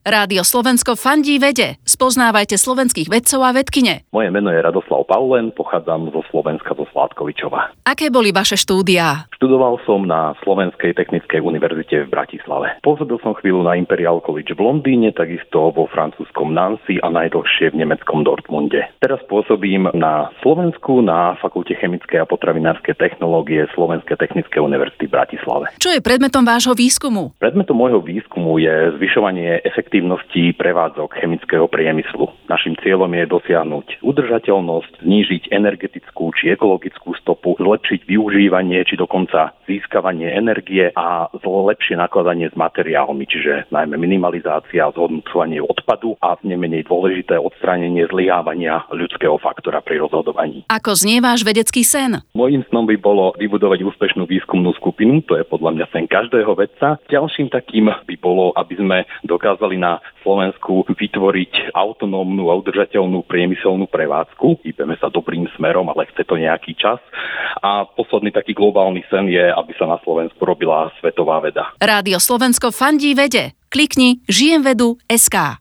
Rádio Slovensko fandí vede. Spoznávajte slovenských vedcov a vedkine. Moje meno je Radoslav Paulen, pochádzam zo Slovenska, zo Sládkovičova. Aké boli vaše štúdia? Študoval som na Slovenskej technickej univerzite v Bratislave. Pôsobil som chvíľu na Imperial College v Londýne, takisto vo francúzskom Nancy a najdlhšie v nemeckom Dortmunde. Teraz pôsobím na Slovensku na Fakulte chemickej a potravinárskej technológie Slovenskej technickej univerzity v Bratislave. Čo je predmetom vášho výskumu? Predmetom môjho výskumu je zvyšovanie efektivity efektívnosti prevádzok chemického priemyslu. Našim cieľom je dosiahnuť udržateľnosť, znížiť energetickú či ekologickú stopu, zlepšiť využívanie či dokonca získavanie energie a lepšie nakladanie s materiálmi, čiže najmä minimalizácia, zhodnocovanie odpadu a nemenej dôležité odstránenie zlyhávania ľudského faktora pri rozhodovaní. Ako znie váš vedecký sen? Mojím snom by bolo vybudovať úspešnú výskumnú skupinu, to je podľa mňa sen každého vedca. Ďalším takým by bolo, aby sme dokázali na Slovensku vytvoriť autonómnu a udržateľnú priemyselnú prevádzku. Ideme sa dobrým smerom, ale chce to nejaký čas. A posledný taký globálny sen je, aby sa na Slovensku robila svetová veda. Rádio Slovensko fandí vede. Klikni žijem vedu SK.